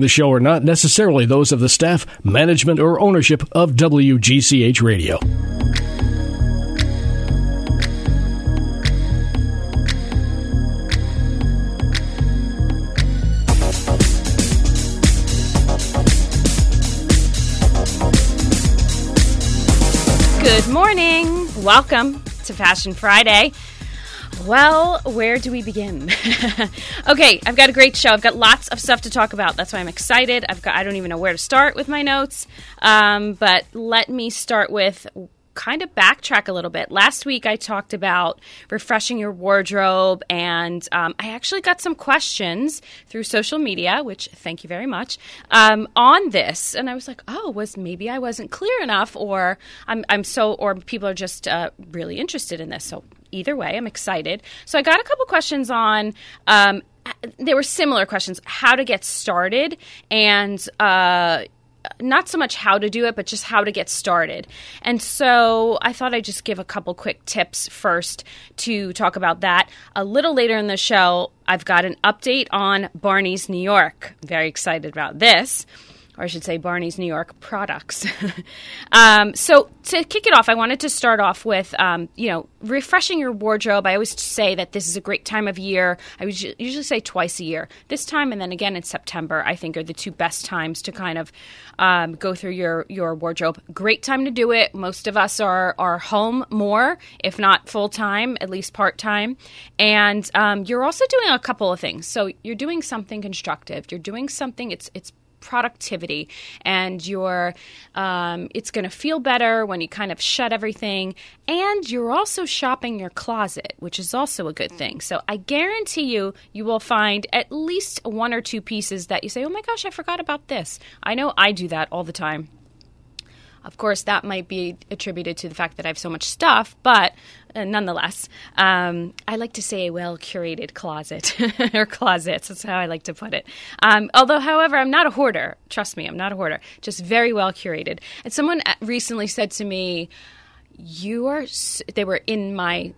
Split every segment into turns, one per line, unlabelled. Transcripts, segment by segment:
The show are not necessarily those of the staff, management, or ownership of WGCH Radio.
Good morning. Welcome to Fashion Friday. Well, where do we begin? okay, I've got a great show. I've got lots of stuff to talk about. That's why I'm excited. I've got I don't even know where to start with my notes. Um, but let me start with kind of backtrack a little bit. Last week I talked about refreshing your wardrobe, and um, I actually got some questions through social media, which thank you very much, um, on this. And I was like, oh, was maybe I wasn't clear enough, or I'm, I'm so, or people are just uh, really interested in this. So either way, I'm excited. So I got a couple questions on. Um, there were similar questions: how to get started, and uh, not so much how to do it, but just how to get started. And so I thought I'd just give a couple quick tips first to talk about that. A little later in the show, I've got an update on Barney's New York. Very excited about this or I should say Barney's New York products. um, so to kick it off, I wanted to start off with, um, you know, refreshing your wardrobe. I always say that this is a great time of year. I usually say twice a year. This time and then again in September, I think are the two best times to kind of um, go through your your wardrobe. Great time to do it. Most of us are are home more, if not full time, at least part time, and um, you're also doing a couple of things. So you're doing something constructive. You're doing something. It's it's productivity and you're um, it's going to feel better when you kind of shut everything and you're also shopping your closet which is also a good thing. So i guarantee you you will find at least one or two pieces that you say oh my gosh i forgot about this. I know i do that all the time of course, that might be attributed to the fact that I have so much stuff, but uh, nonetheless, um, I like to say a well curated closet or closets. That's how I like to put it. Um, although, however, I'm not a hoarder. Trust me, I'm not a hoarder. Just very well curated. And someone uh, recently said to me, "You are." They were in my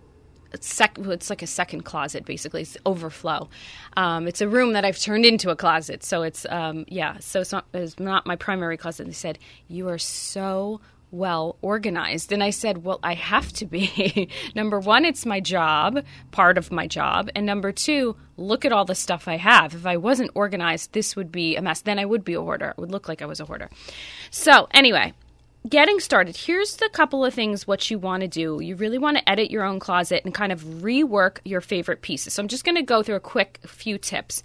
sec- it's like a second closet basically. It's overflow. Um, it's a room that i've turned into a closet. So it's um, yeah. So it's not, it's not my primary closet. They said you are so well organized. And i said well i have to be. Number one it's my job part of my job. And number two look at all the stuff i have. If i wasn't organized this would be a mess. Then i would be a hoarder. It would look like i was a hoarder. So anyway getting started, here's the couple of things what you want to do. You really want to edit your own closet and kind of rework your favorite pieces. So I'm just going to go through a quick few tips.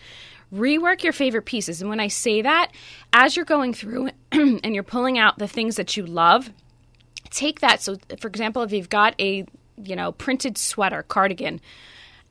Rework your favorite pieces. And when I say that, as you're going through and you're pulling out the things that you love, take that. So, for example, if you've got a you know printed sweater, cardigan,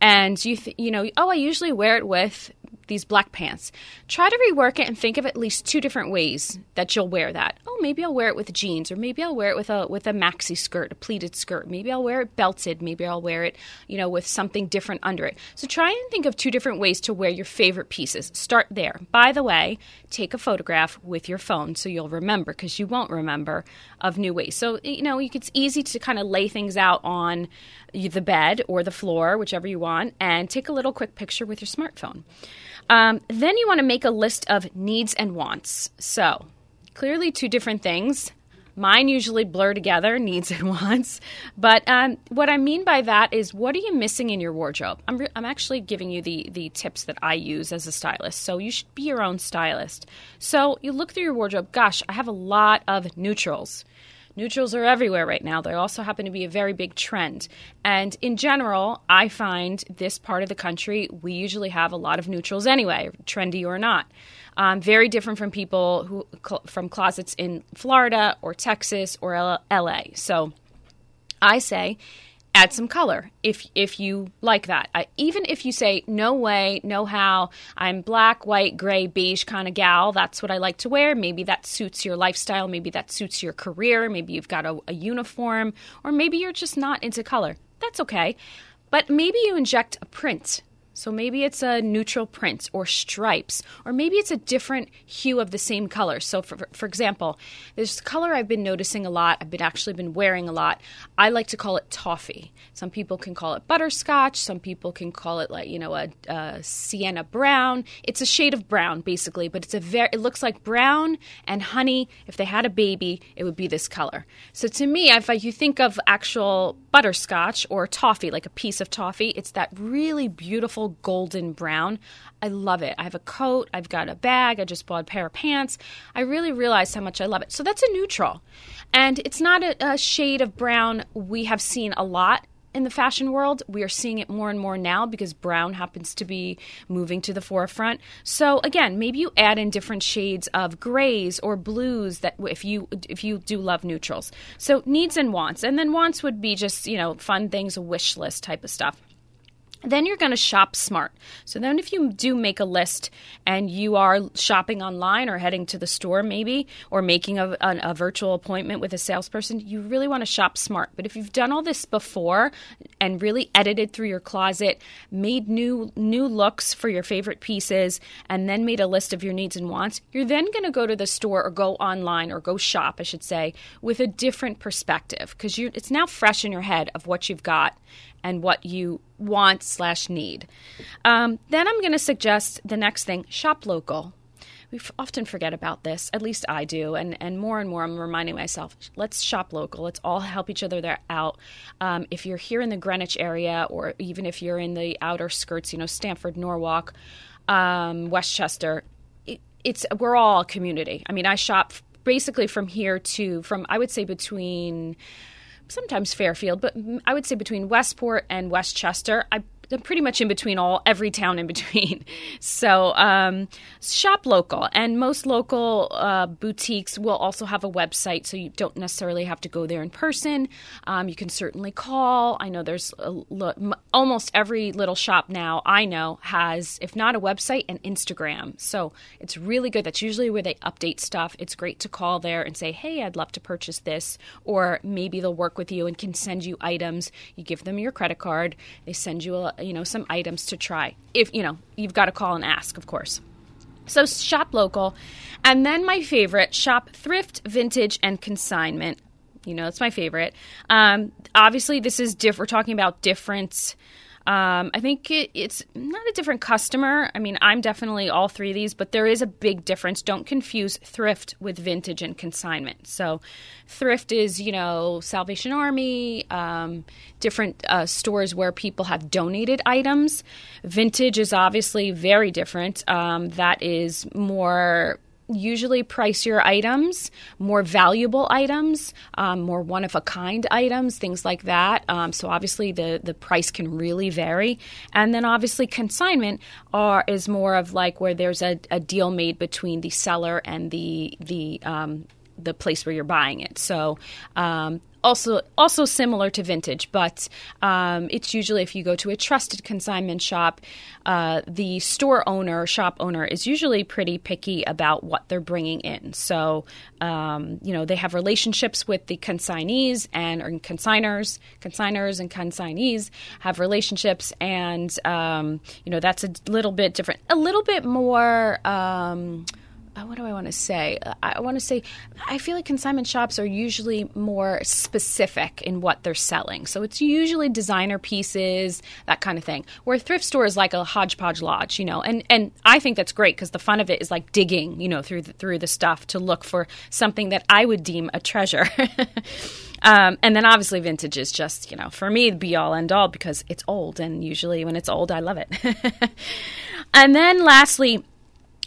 and you th- you know oh I usually wear it with these black pants. Try to rework it and think of at least two different ways that you'll wear that. Oh, maybe I'll wear it with jeans, or maybe I'll wear it with a with a maxi skirt, a pleated skirt. Maybe I'll wear it belted. Maybe I'll wear it, you know, with something different under it. So try and think of two different ways to wear your favorite pieces. Start there. By the way, take a photograph with your phone so you'll remember because you won't remember of new ways. So you know, it's easy to kind of lay things out on the bed or the floor, whichever you want, and take a little quick picture with your smartphone. Um, then you want to make a list of needs and wants. So, clearly, two different things. Mine usually blur together, needs and wants. But um, what I mean by that is, what are you missing in your wardrobe? I'm, re- I'm actually giving you the, the tips that I use as a stylist. So you should be your own stylist. So you look through your wardrobe. Gosh, I have a lot of neutrals. Neutrals are everywhere right now. They also happen to be a very big trend. And in general, I find this part of the country, we usually have a lot of neutrals anyway, trendy or not. Um, very different from people who from closets in Florida or Texas or LA. So I say add some color if if you like that. I, even if you say no way, no how, I'm black, white, gray, beige kind of gal. That's what I like to wear. Maybe that suits your lifestyle. Maybe that suits your career. Maybe you've got a, a uniform, or maybe you're just not into color. That's okay. But maybe you inject a print So maybe it's a neutral print or stripes, or maybe it's a different hue of the same color. So, for, for example, this color I've been noticing a lot, I've been actually been wearing a lot. I like to call it toffee. Some people can call it butterscotch. Some people can call it like you know a, a sienna brown. It's a shade of brown basically, but it's a very it looks like brown and honey. If they had a baby, it would be this color. So to me, if you think of actual butterscotch or toffee, like a piece of toffee, it's that really beautiful golden brown. I love it. I have a coat, I've got a bag, I just bought a pair of pants. I really realized how much I love it. So that's a neutral. And it's not a, a shade of brown we have seen a lot in the fashion world. We are seeing it more and more now because brown happens to be moving to the forefront. So again, maybe you add in different shades of grays or blues that if you if you do love neutrals. So needs and wants. And then wants would be just, you know, fun things, a wish list type of stuff then you're going to shop smart. So then if you do make a list and you are shopping online or heading to the store maybe or making a, a, virtual appointment with a salesperson, you really want to shop smart. But if you've done all this before and really edited through your closet, made new new looks for your favorite pieces and then made a list of your needs and wants, you're then going to go to the store or go online or go shop, I should say, with a different perspective because it's now fresh in your head of what you've got and what you want slash need. Um, then I'm going to suggest the next thing: shop local. We often forget about this. At least I do, and and more and more I'm reminding myself: let's shop local. Let's all help each other there out. Um, if you're here in the Greenwich area, or even if you're in the outer skirts, you know, Stamford, Norwalk, um, Westchester, it, it's we're all a community. I mean, I shop basically from here to from I would say between sometimes Fairfield, but I would say between Westport and Westchester. I pretty much in between all every town in between. So um, shop local, and most local uh, boutiques will also have a website, so you don't necessarily have to go there in person. Um, you can certainly call. I know there's almost every little shop now I know has, if not a website, an Instagram. So it's really good. That's usually where they update stuff. It's great to call there and say, "Hey, I'd love to purchase this," or maybe they'll work with you and can send you items. You give them your credit card. They send you a you know some items to try. If you know you've got to call and ask, of course. So shop local, and then my favorite shop thrift, vintage, and consignment. You know, it's my favorite. Um, obviously, this is diff- we're talking about different um, I think it, it's not a different customer. I mean, I'm definitely all three of these, but there is a big difference. Don't confuse thrift with vintage and consignment. So, thrift is, you know, Salvation Army, um, different uh, stores where people have donated items. Vintage is obviously very different. Um, that is more usually pricier items, more valuable items, um, more one of a kind items, things like that. Um, so obviously the the price can really vary, and then obviously consignment are is more of like where there's a, a deal made between the seller and the the um, the place where you're buying it. So um, also also similar to vintage, but um, it's usually if you go to a trusted consignment shop, uh, the store owner, shop owner, is usually pretty picky about what they're bringing in. So um, you know they have relationships with the consignees and or consigners, consigners and consignees have relationships, and um, you know that's a little bit different, a little bit more. Uh, what do I want to say? I want to say I feel like consignment shops are usually more specific in what they're selling. So it's usually designer pieces, that kind of thing. Where thrift store is like a hodgepodge lodge, you know. And and I think that's great because the fun of it is like digging, you know, through the, through the stuff to look for something that I would deem a treasure. um, and then obviously vintage is just, you know, for me be all end all because it's old and usually when it's old I love it. and then lastly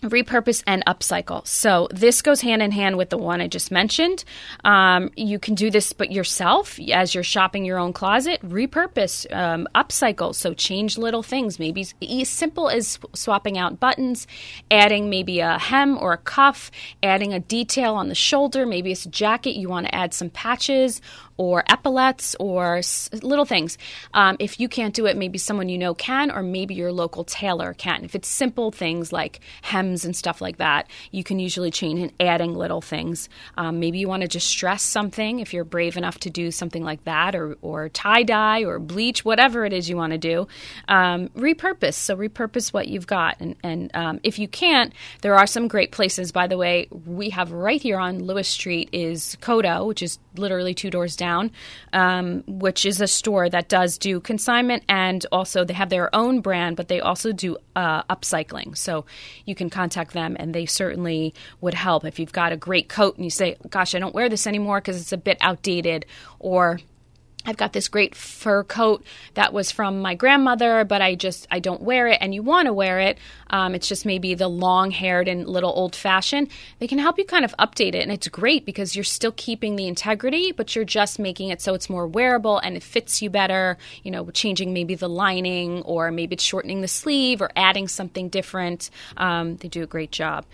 repurpose and upcycle. So this goes hand in hand with the one I just mentioned. Um, you can do this, but yourself as you're shopping your own closet. Repurpose, um, upcycle. So change little things. Maybe as simple as swapping out buttons, adding maybe a hem or a cuff, adding a detail on the shoulder. Maybe it's a jacket you want to add some patches or epaulets or s- little things. Um, if you can't do it, maybe someone you know can, or maybe your local tailor can. If it's simple things like hems and stuff like that, you can usually change in adding little things. Um, maybe you want to distress something if you're brave enough to do something like that, or, or tie dye or bleach, whatever it is you want to do. Um, repurpose. So repurpose what you've got. And, and um, if you can't, there are some great places. By the way, we have right here on Lewis Street is Kodo, which is literally two doors down, um, which is a store that does do consignment and also they have their own brand, but they also do uh, upcycling. So you can contact them and they certainly would help if you've got a great coat and you say, "Gosh, I don't wear this anymore because it's a bit outdated," or I've got this great fur coat that was from my grandmother, but I just I don't wear it, and you want to wear it. Um, it's just maybe the long haired and little old fashioned. They can help you kind of update it, and it's great because you're still keeping the integrity, but you're just making it so it's more wearable and it fits you better. You know, changing maybe the lining, or maybe it's shortening the sleeve, or adding something different. Um, they do a great job.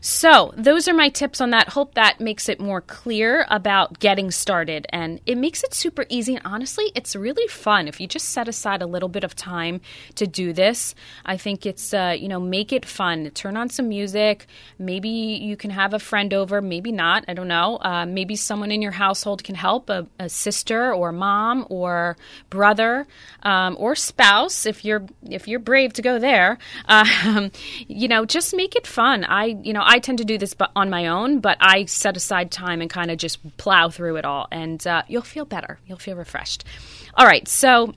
So those are my tips on that. Hope that makes it more clear about getting started, and it makes it super easy honestly, it's really fun if you just set aside a little bit of time to do this. I think it's uh, you know make it fun. Turn on some music. Maybe you can have a friend over. Maybe not. I don't know. Uh, maybe someone in your household can help a, a sister or mom or brother um, or spouse if you're if you're brave to go there. Um, you know, just make it fun. I you know I tend to do this on my own, but I set aside time and kind of just plow through it all, and uh, you'll feel better. You'll feel refreshed. All right, so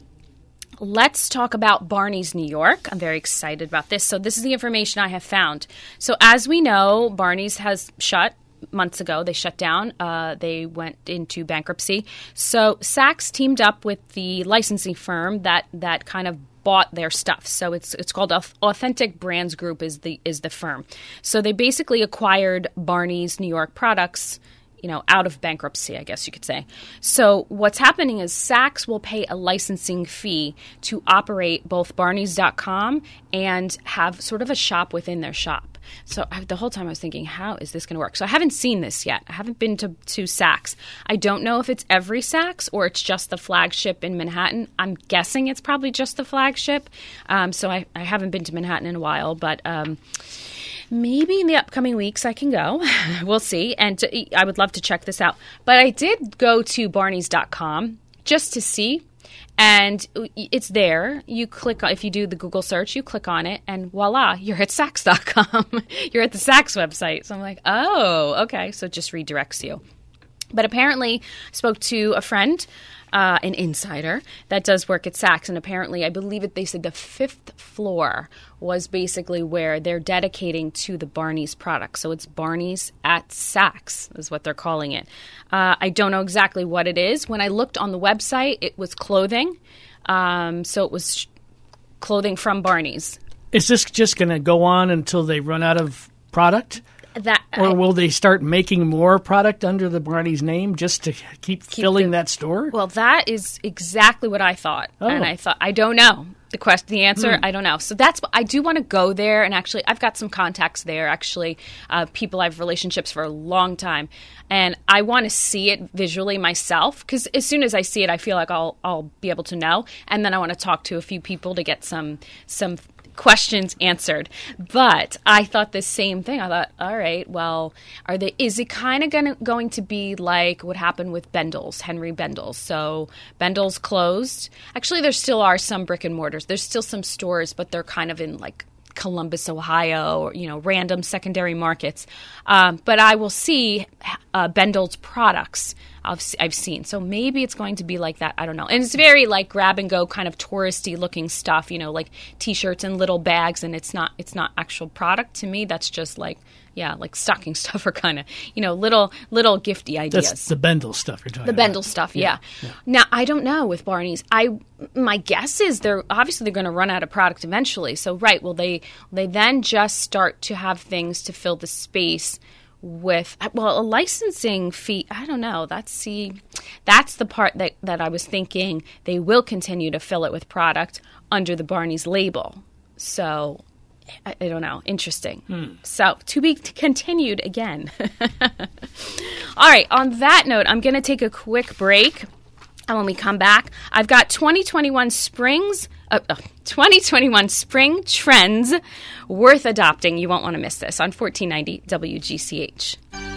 let's talk about Barney's New York. I'm very excited about this. So, this is the information I have found. So, as we know, Barney's has shut months ago. They shut down. Uh, they went into bankruptcy. So, Saks teamed up with the licensing firm that that kind of bought their stuff. So it's it's called Authentic Brands Group is the is the firm. So they basically acquired Barney's New York products you know, out of bankruptcy, I guess you could say. So what's happening is Saks will pay a licensing fee to operate both Barneys.com and have sort of a shop within their shop. So I, the whole time I was thinking, how is this going to work? So I haven't seen this yet. I haven't been to, to Saks. I don't know if it's every Saks or it's just the flagship in Manhattan. I'm guessing it's probably just the flagship. Um, so I, I, haven't been to Manhattan in a while, but. Um, maybe in the upcoming weeks I can go. we'll see. And to, I would love to check this out. But I did go to barneys.com just to see. And uh, it's there. You click if you do the Google search, you click on it, and voila, you're at Saks.com. you're at the Saks website. So I'm like, oh, okay. So it just redirects you. But apparently, spoke to a friend uh, an insider that does work at Saks, and apparently, I believe it. They said the fifth floor was basically where they're dedicating to the Barney's product. So it's Barney's at Saks is what they're calling it. Uh, I don't know exactly what it is. When I looked on the website, it was clothing. Um, so it was sh- clothing from Barney's.
Is this just going to go on until they run out of product? Or will they start making more product under the Barney's name just to keep, keep filling the, that store?
Well, that is exactly what I thought, oh. and I thought I don't know the question, the answer. Hmm. I don't know. So that's I do want to go there, and actually, I've got some contacts there. Actually, uh, people I've relationships for a long time, and I want to see it visually myself because as soon as I see it, I feel like I'll I'll be able to know, and then I want to talk to a few people to get some some questions answered. But I thought the same thing. I thought, all right, well, are they? Is it kind of gonna, going to be like what happened with Bendel's, Henry Bendel's? So Bendel's closed. Actually, there still are some brick and mortars. There's still some stores, but they're kind of in like Columbus, Ohio, or you know, random secondary markets. Um, but I will see uh, Bendel's products I've, I've seen. So maybe it's going to be like that. I don't know. And it's very like grab and go kind of touristy looking stuff, you know, like t-shirts and little bags and it's not it's not actual product to me. That's just like yeah, like stocking stuffer kind of, you know, little little gifty ideas.
That's the Bendel stuff you're talking
the
about.
The Bendel stuff, yeah. Yeah. yeah. Now, I don't know with Barney's. I my guess is they're obviously they're going to run out of product eventually. So right, will they they then just start to have things to fill the space with well a licensing fee i don't know that's see that's the part that, that i was thinking they will continue to fill it with product under the barney's label so i, I don't know interesting hmm. so to be continued again all right on that note i'm going to take a quick break and when we come back i've got 2021 springs uh, uh, 2021 spring trends worth adopting. You won't want to miss this on 1490 WGCH.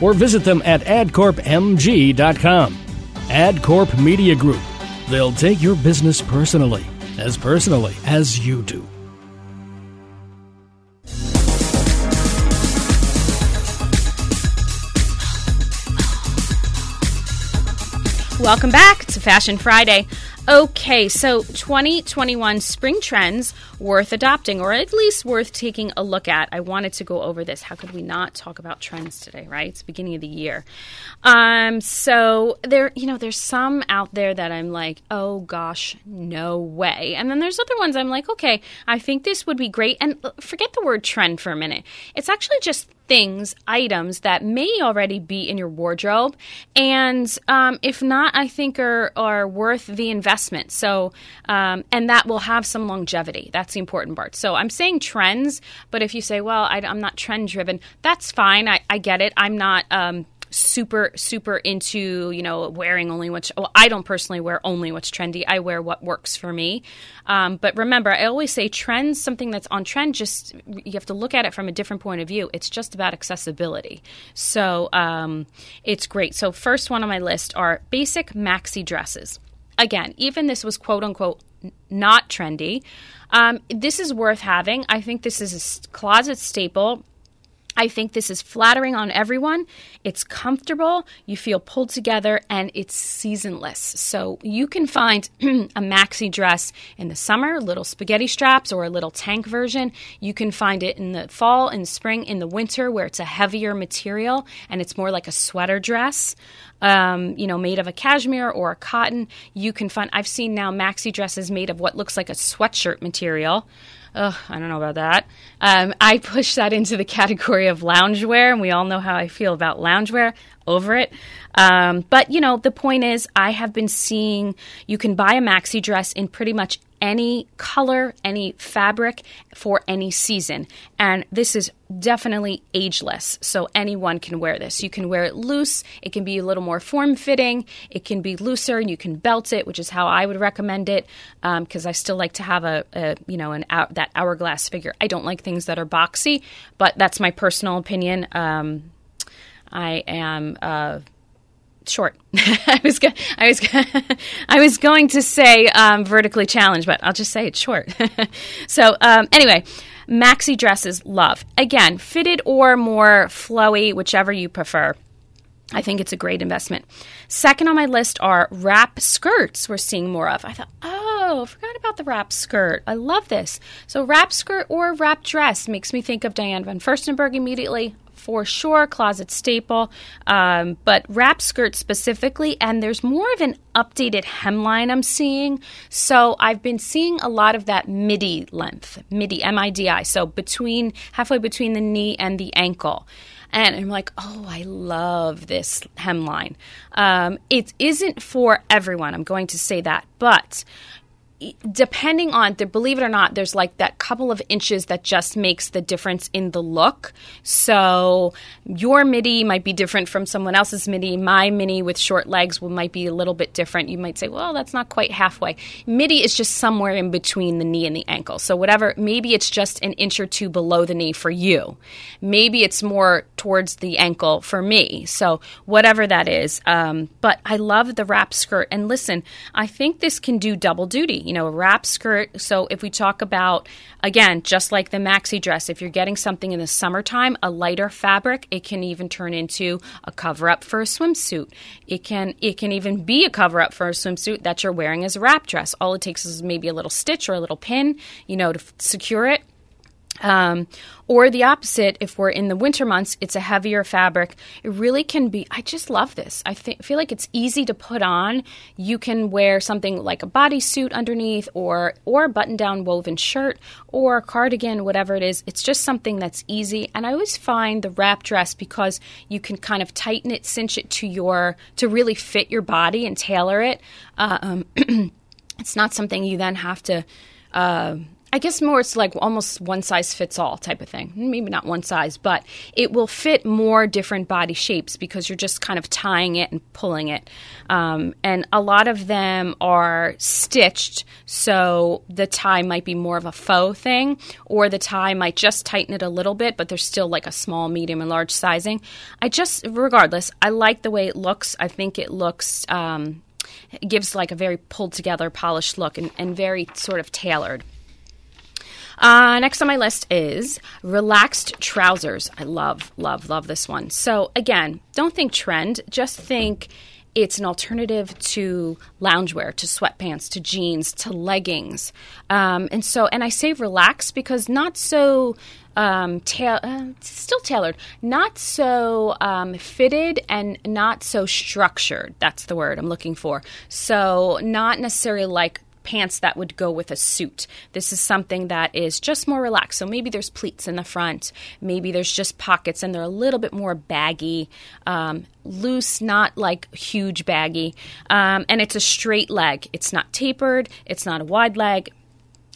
or visit them at adcorpmg.com. AdCorp Media Group. They'll take your business personally, as personally as you do.
Welcome back to Fashion Friday. Okay, so 2021 spring trends worth adopting or at least worth taking a look at. I wanted to go over this. How could we not talk about trends today, right? It's beginning of the year. Um, so there, you know, there's some out there that I'm like, oh gosh, no way. And then there's other ones I'm like, okay, I think this would be great. And forget the word trend for a minute. It's actually just things, items that may already be in your wardrobe, and um, if not, I think are are worth the investment. So, um, and that will have some longevity. That's the important part. So, I'm saying trends, but if you say, well, I, am not trend driven, that's fine. I, I, get it. I'm not. Um, super super into you know wearing only what's well i don't personally wear only what's trendy. I wear what works for me. Um, but remember i always say trends something that's on trend just you have to look at it from a different point of view. It's just about accessibility. So um, it's great. So first one on my list are basic maxi dresses. Again even this was quote unquote not trendy. Um, this is worth having. I think this is a closet staple I think this is flattering on everyone. It's comfortable, you feel pulled together, and it's seasonless. So you can find a maxi dress in the summer, little spaghetti straps, or a little tank version. You can find it in the fall and spring, in the winter, where it's a heavier material and it's more like a sweater dress. Um, you know, made of a cashmere or a cotton. You can find, I've seen now maxi dresses made of what looks like a sweatshirt material. Ugh, I don't know about that. Um, I push that into the category of loungewear, and we all know how I feel about loungewear. Over it. Um, but, you know, the point is, I have been seeing you can buy a maxi dress in pretty much any color, any fabric for any season. And this is definitely ageless, so anyone can wear this. You can wear it loose, it can be a little more form fitting, it can be looser, and you can belt it, which is how I would recommend it because um, I still like to have a, a you know an that hourglass figure. I don't like things that are boxy, but that's my personal opinion. Um, I am. Uh, short. I was go- I was I was going to say um, vertically challenged, but I'll just say it's short. so um, anyway, maxi dresses love again fitted or more flowy, whichever you prefer. I think it's a great investment. Second on my list are wrap skirts. We're seeing more of. I thought, oh, forgot about the wrap skirt. I love this. So wrap skirt or wrap dress makes me think of Diane von Furstenberg immediately for sure, closet staple, um, but wrap skirt specifically. And there's more of an updated hemline I'm seeing. So I've been seeing a lot of that midi length, midi, M I D I. So between halfway between the knee and the ankle. And I'm like, oh, I love this hemline. Um, it isn't for everyone, I'm going to say that. But depending on believe it or not there's like that couple of inches that just makes the difference in the look. So your midi might be different from someone else's midi. My mini with short legs will, might be a little bit different. You might say well that's not quite halfway. Midi is just somewhere in between the knee and the ankle. So whatever maybe it's just an inch or two below the knee for you. Maybe it's more towards the ankle for me. So whatever that is um, but i love the wrap skirt. And listen i think this can do double duty You know, a wrap skirt. So if we talk about, again, just like the maxi dress, if you're getting something in the summertime, a lighter fabric, it can even turn into a cover up for a swimsuit. It can it can even be a cover up for a swimsuit that you're wearing as a wrap dress. All it takes is maybe a little stitch or a little pin, you know, to f- secure it um, or the opposite, if we're in the winter months, it's a heavier fabric. It really can be. I just love this. I th- feel like it's easy to put on. You can wear something like a bodysuit underneath, or or a button-down woven shirt, or a cardigan, whatever it is. It's just something that's easy. And I always find the wrap dress because you can kind of tighten it, cinch it to your to really fit your body and tailor it. Uh, um, it's not something you then have to. Uh, I guess more it's like almost one size fits all type of thing. Maybe not one size, but it will fit more different body shapes because you're just kind of tying it and pulling it. Um, and a lot of them are stitched, so the tie might be more of a faux thing, or the tie might just tighten it a little bit, but there's still like a small, medium, and large sizing. I just, regardless, I like the way it looks. I think it looks. Um, it gives like a very pulled together, polished look and, and very sort of tailored. Uh, next on my list is relaxed trousers. I love, love, love this one. So, again, don't think trend, just think it's an alternative to loungewear, to sweatpants, to jeans, to leggings. Um, and so, and I say relaxed because not so um, ta- uh, still tailored, not so um, fitted and not so structured. That's the word I'm looking for. So, not necessarily like pants that would go with a suit. This is something that is just more relaxed. So maybe there's pleats in the front, maybe there's just pockets and they're a little bit more baggy, um, loose, not like huge baggy. Um, and it's a straight leg. It's not tapered, it's not a wide leg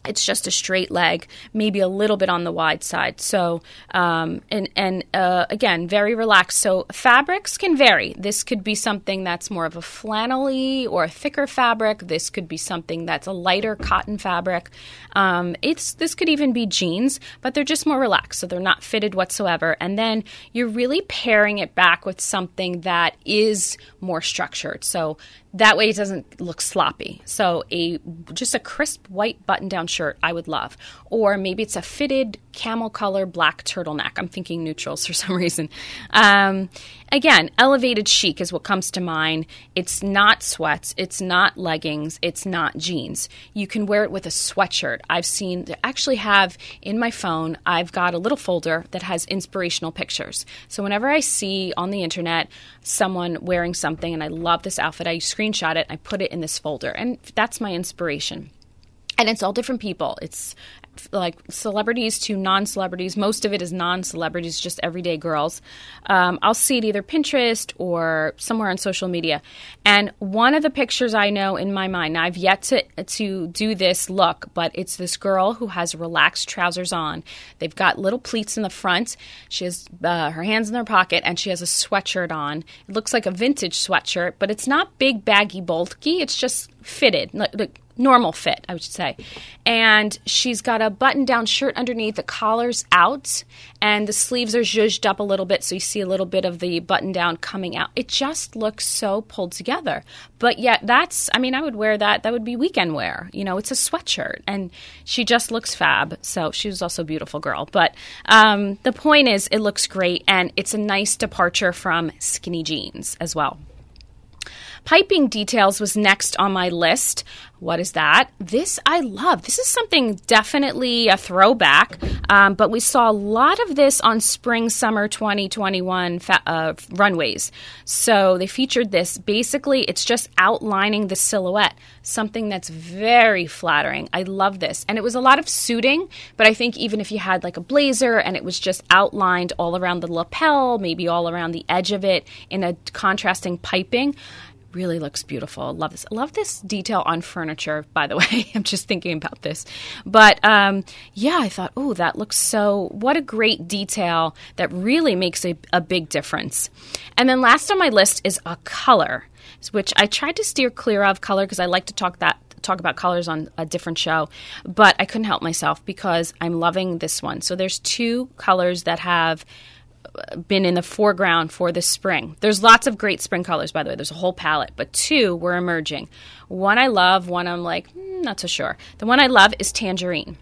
it's just a straight leg, maybe a little bit on the wide side. So, um, and and uh, again, very relaxed. So fabrics can vary. This could be something that's more of a flannelly or a thicker fabric. This could be something that's a lighter cotton fabric. Um, it's this could even be jeans, but they're just more relaxed, so they're not fitted whatsoever. And then you're really pairing it back with something that is more structured. So that way it doesn't look sloppy. So a just a crisp white button-down shirt I would love, or maybe it's a fitted camel color black turtleneck. I'm thinking neutrals for some reason. Um, again, elevated chic is what comes to mind. It's not sweats, it's not leggings, it's not jeans. You can wear it with a sweatshirt. I've seen actually have in my phone. I've got a little folder that has inspirational pictures. So whenever I see on the internet someone wearing something and I love this outfit, I screenshot it, I put it in this folder, and that's my inspiration. And it's all different people. It's like celebrities to non celebrities. Most of it is non celebrities, just everyday girls. Um, I'll see it either Pinterest or somewhere on social media. And one of the pictures I know in my mind, now I've yet to, to do this look, but it's this girl who has relaxed trousers on. They've got little pleats in the front. She has uh, her hands in her pocket and she has a sweatshirt on. It looks like a vintage sweatshirt, but it's not big, baggy, bulky. It's just fitted, like normal fit, I would say. And she's got a button down shirt underneath, the collar's out, and the sleeves are zhuzhed up a little bit, so you see a little bit of the button down coming out. It just looks so pulled together. But yet, that's, I mean, I would wear that. That would be weekend wear. You know, it's a sweatshirt, and she just looks fab. So she was also a beautiful girl. But um, the point is, it looks great, and it's a nice departure from skinny jeans as well. Piping details was next on my list. What is that? This I love. This is something definitely a throwback, um, but we saw a lot of this on spring summer 2021 fa- uh, runways. So they featured this. Basically, it's just outlining the silhouette, something that's very flattering. I love this. And it was a lot of suiting, but I think even if you had like a blazer and it was just outlined all around the lapel, maybe all around the edge of it in a contrasting piping, really looks beautiful. Love this. Love this detail on furniture, by the way. I'm just thinking about this. But um, yeah, I thought, oh, that looks so, what a great detail that really makes a, a big difference. And then last on my list is a color, which I tried to steer clear of color because I like to talk that talk about colors on a different show, but I couldn't help myself because I'm loving this one. So there's two colors that have been in the foreground for this spring. There's lots of great spring colors, by the way. There's a whole palette, but two were emerging. One I love, one I'm like, mm, not so sure. The one I love is tangerine.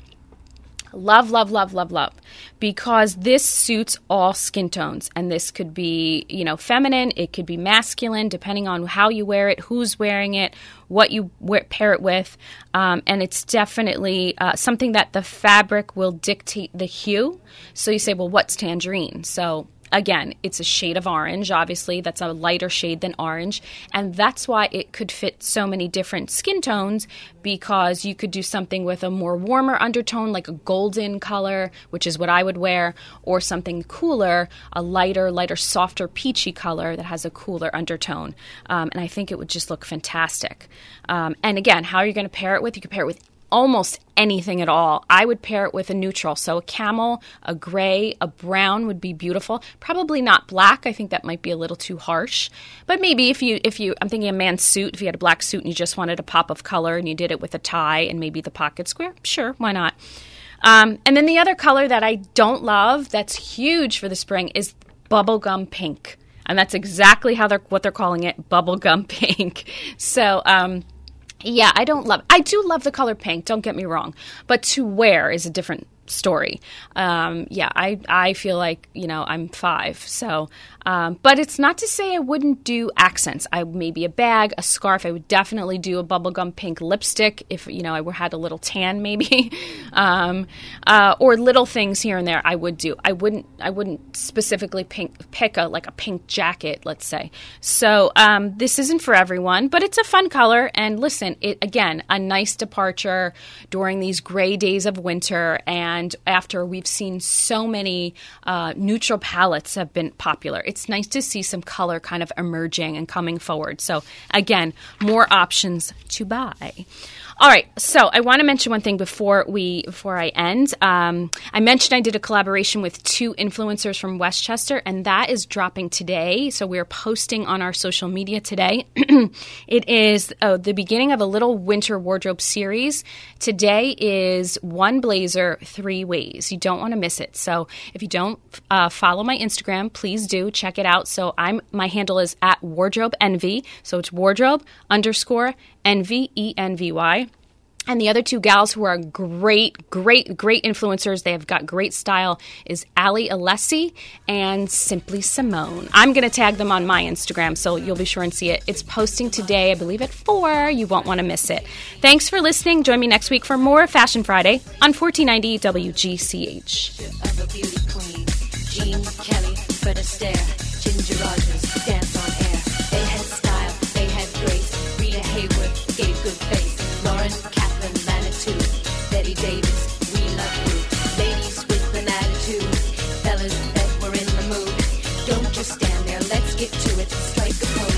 Love, love, love, love, love. Because this suits all skin tones. And this could be, you know, feminine, it could be masculine, depending on how you wear it, who's wearing it, what you wear, pair it with. Um, and it's definitely uh, something that the fabric will dictate the hue. So you say, well, what's tangerine? So Again, it's a shade of orange, obviously. That's a lighter shade than orange. And that's why it could fit so many different skin tones because you could do something with a more warmer undertone, like a golden color, which is what I would wear, or something cooler, a lighter, lighter, softer, peachy color that has a cooler undertone. Um, and I think it would just look fantastic. Um, and again, how are you going to pair it with? You could pair it with almost anything at all. I would pair it with a neutral. So a camel, a gray, a brown would be beautiful. Probably not black. I think that might be a little too harsh. But maybe if you if you I'm thinking a man's suit, if you had a black suit and you just wanted a pop of color and you did it with a tie and maybe the pocket square, sure, why not? Um, and then the other color that I don't love that's huge for the spring is bubblegum pink. And that's exactly how they're what they're calling it, bubblegum pink. So um, yeah, I don't love. I do love the color pink. Don't get me wrong, but to wear is a different story. Um, yeah, I I feel like you know I'm five, so um, but it's not to say I wouldn't do accents. I maybe a bag, a scarf. I would definitely do a bubblegum pink lipstick if you know I had a little tan, maybe, um, uh, or little things here and there. I would do. I wouldn't. I wouldn't specifically pink, pick a like a pink jacket, let's say. So um, this isn't for everyone, but it's a fun color. And listen, it again a nice departure during these gray days of winter, and after we've seen so many uh, neutral palettes have been popular it's nice to see some color kind of emerging and coming forward. So, again, more options to buy. All right, so I want to mention one thing before we before I end. Um, I mentioned I did a collaboration with two influencers from Westchester, and that is dropping today. So we're posting on our social media today. it is uh, the beginning of a little winter wardrobe series. Today is one blazer, three ways. You don't want to miss it. So if you don't uh, follow my Instagram, please do check it out. So I'm my handle is at wardrobe envy. So it's wardrobe underscore envy e n v y and the other two gals who are great, great, great influencers, they have got great style, is Ali Alessi and Simply Simone. I'm going to tag them on my Instagram, so you'll be sure and see it. It's posting today, I believe, at 4. You won't want to miss it. Thanks for listening. Join me next week for more Fashion Friday on 1490 WGCH. Lauren Bette Davis, we love you. Ladies with an attitude, fellas that were in the mood. Don't just stand there, let's get to it. Strike a pose,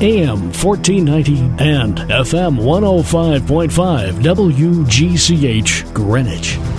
AM 1490 and FM 105.5 WGCH Greenwich.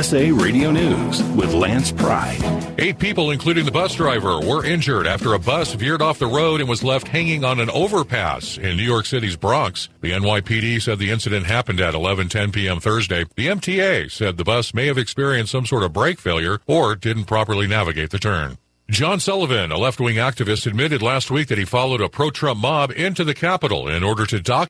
USA Radio News with Lance Pride.
Eight people, including the bus driver, were injured after a bus veered off the road and was left hanging on an overpass in New York City's Bronx. The NYPD said the incident happened at 11:10 p.m. Thursday. The MTA said the bus may have experienced some sort of brake failure or didn't properly navigate the turn. John Sullivan, a left-wing activist, admitted last week that he followed a pro-Trump mob into the Capitol in order to document